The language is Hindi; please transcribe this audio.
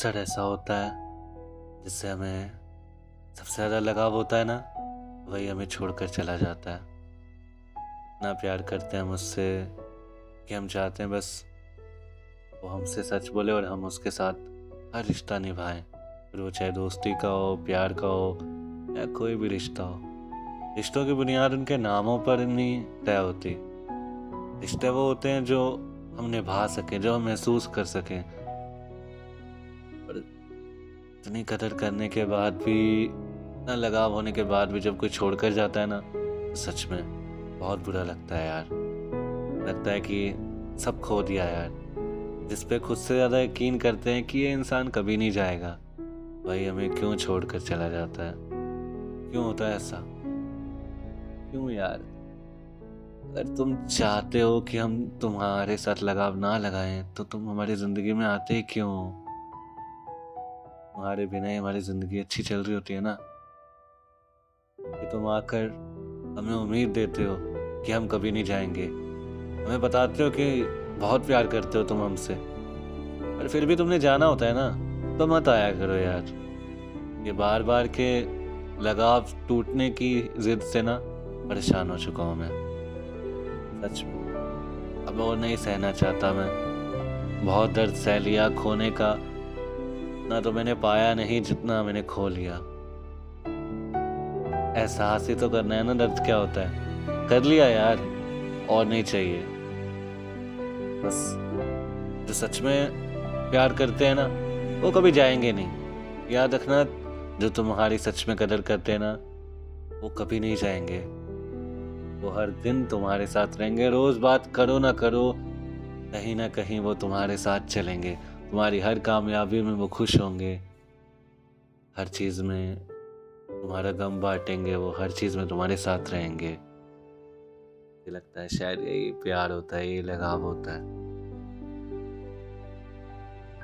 अक्सर ऐसा होता है, जिससे हमें सबसे ज़्यादा लगाव होता है ना, वही हमें छोड़कर चला जाता है। इतना प्यार करते हैं हम उससे कि हम चाहते हैं बस वो हमसे सच बोले और हम उसके साथ हर रिश्ता निभाएँ। फिर वो चाहे दोस्ती का हो, प्यार का हो, या कोई भी रिश्ता हो। रिश्तों की बुनियाद उनके नामों पर नहीं तय होती। रिश्ते वो होते हैं जो हम निभा सकें, जो हम महसूस कर सकें। पर इतनी कदर करने के बाद भी, इतना लगाव होने के बाद भी जब कोई छोड़कर जाता है ना तो सच में बहुत बुरा लगता है यार। लगता है कि सब खो दिया यार। जिस पे खुद से ज़्यादा यकीन करते हैं कि ये इंसान कभी नहीं जाएगा। भाई, हमें क्यों छोड़कर चला जाता है? क्यों होता है ऐसा? क्यों यार? अगर तुम चाहते हो कि हम तुम्हारे साथ लगाव ना लगाएँ तो तुम हमारी ज़िंदगी में आते ही क्यों तुम्हारे बिना ही हमारी ज़िंदगी अच्छी चल रही होती है ना? कि तुम आकर हमें उम्मीद देते हो कि हम कभी नहीं जाएँगे। हमें बताते हो कि बहुत प्यार करते हो तुम हमसे। पर फिर भी तुमने जाना होता है ना? तो मत आया करो यार। ये बार बार के लगाव टूटने की जिद से ना परेशान हो चुका हूँ मैं। सच में। अब और नहीं सहना चाहता मैं। बहुत दर्द सह लिया, खोने का ना तो मैंने पाया नहीं, जितना मैंने खो लिया। एहसास ही तो करना है ना, दर्द क्या होता है? कर लिया यार, और नहीं चाहिए। बस, जो सच में प्यार करते हैं ना, वो कभी जाएँगे नहीं। याद रखना, जो तुम्हारी सच में कदर करते हैं ना, वो कभी नहीं जाएँगे। वो हर दिन तुम्हारे साथ रहेंगे, रोज बात करो ना करो, कहीं ना कहीं वो तुम्हारे साथ चलेंगे। तुम्हारी हर कामयाबी में वो खुश होंगे। हर चीज़ में तुम्हारा गम बांटेंगे, वो हर चीज़ में तुम्हारे साथ रहेंगे। लगता है शायद यही प्यार होता है, यही लगाव होता है।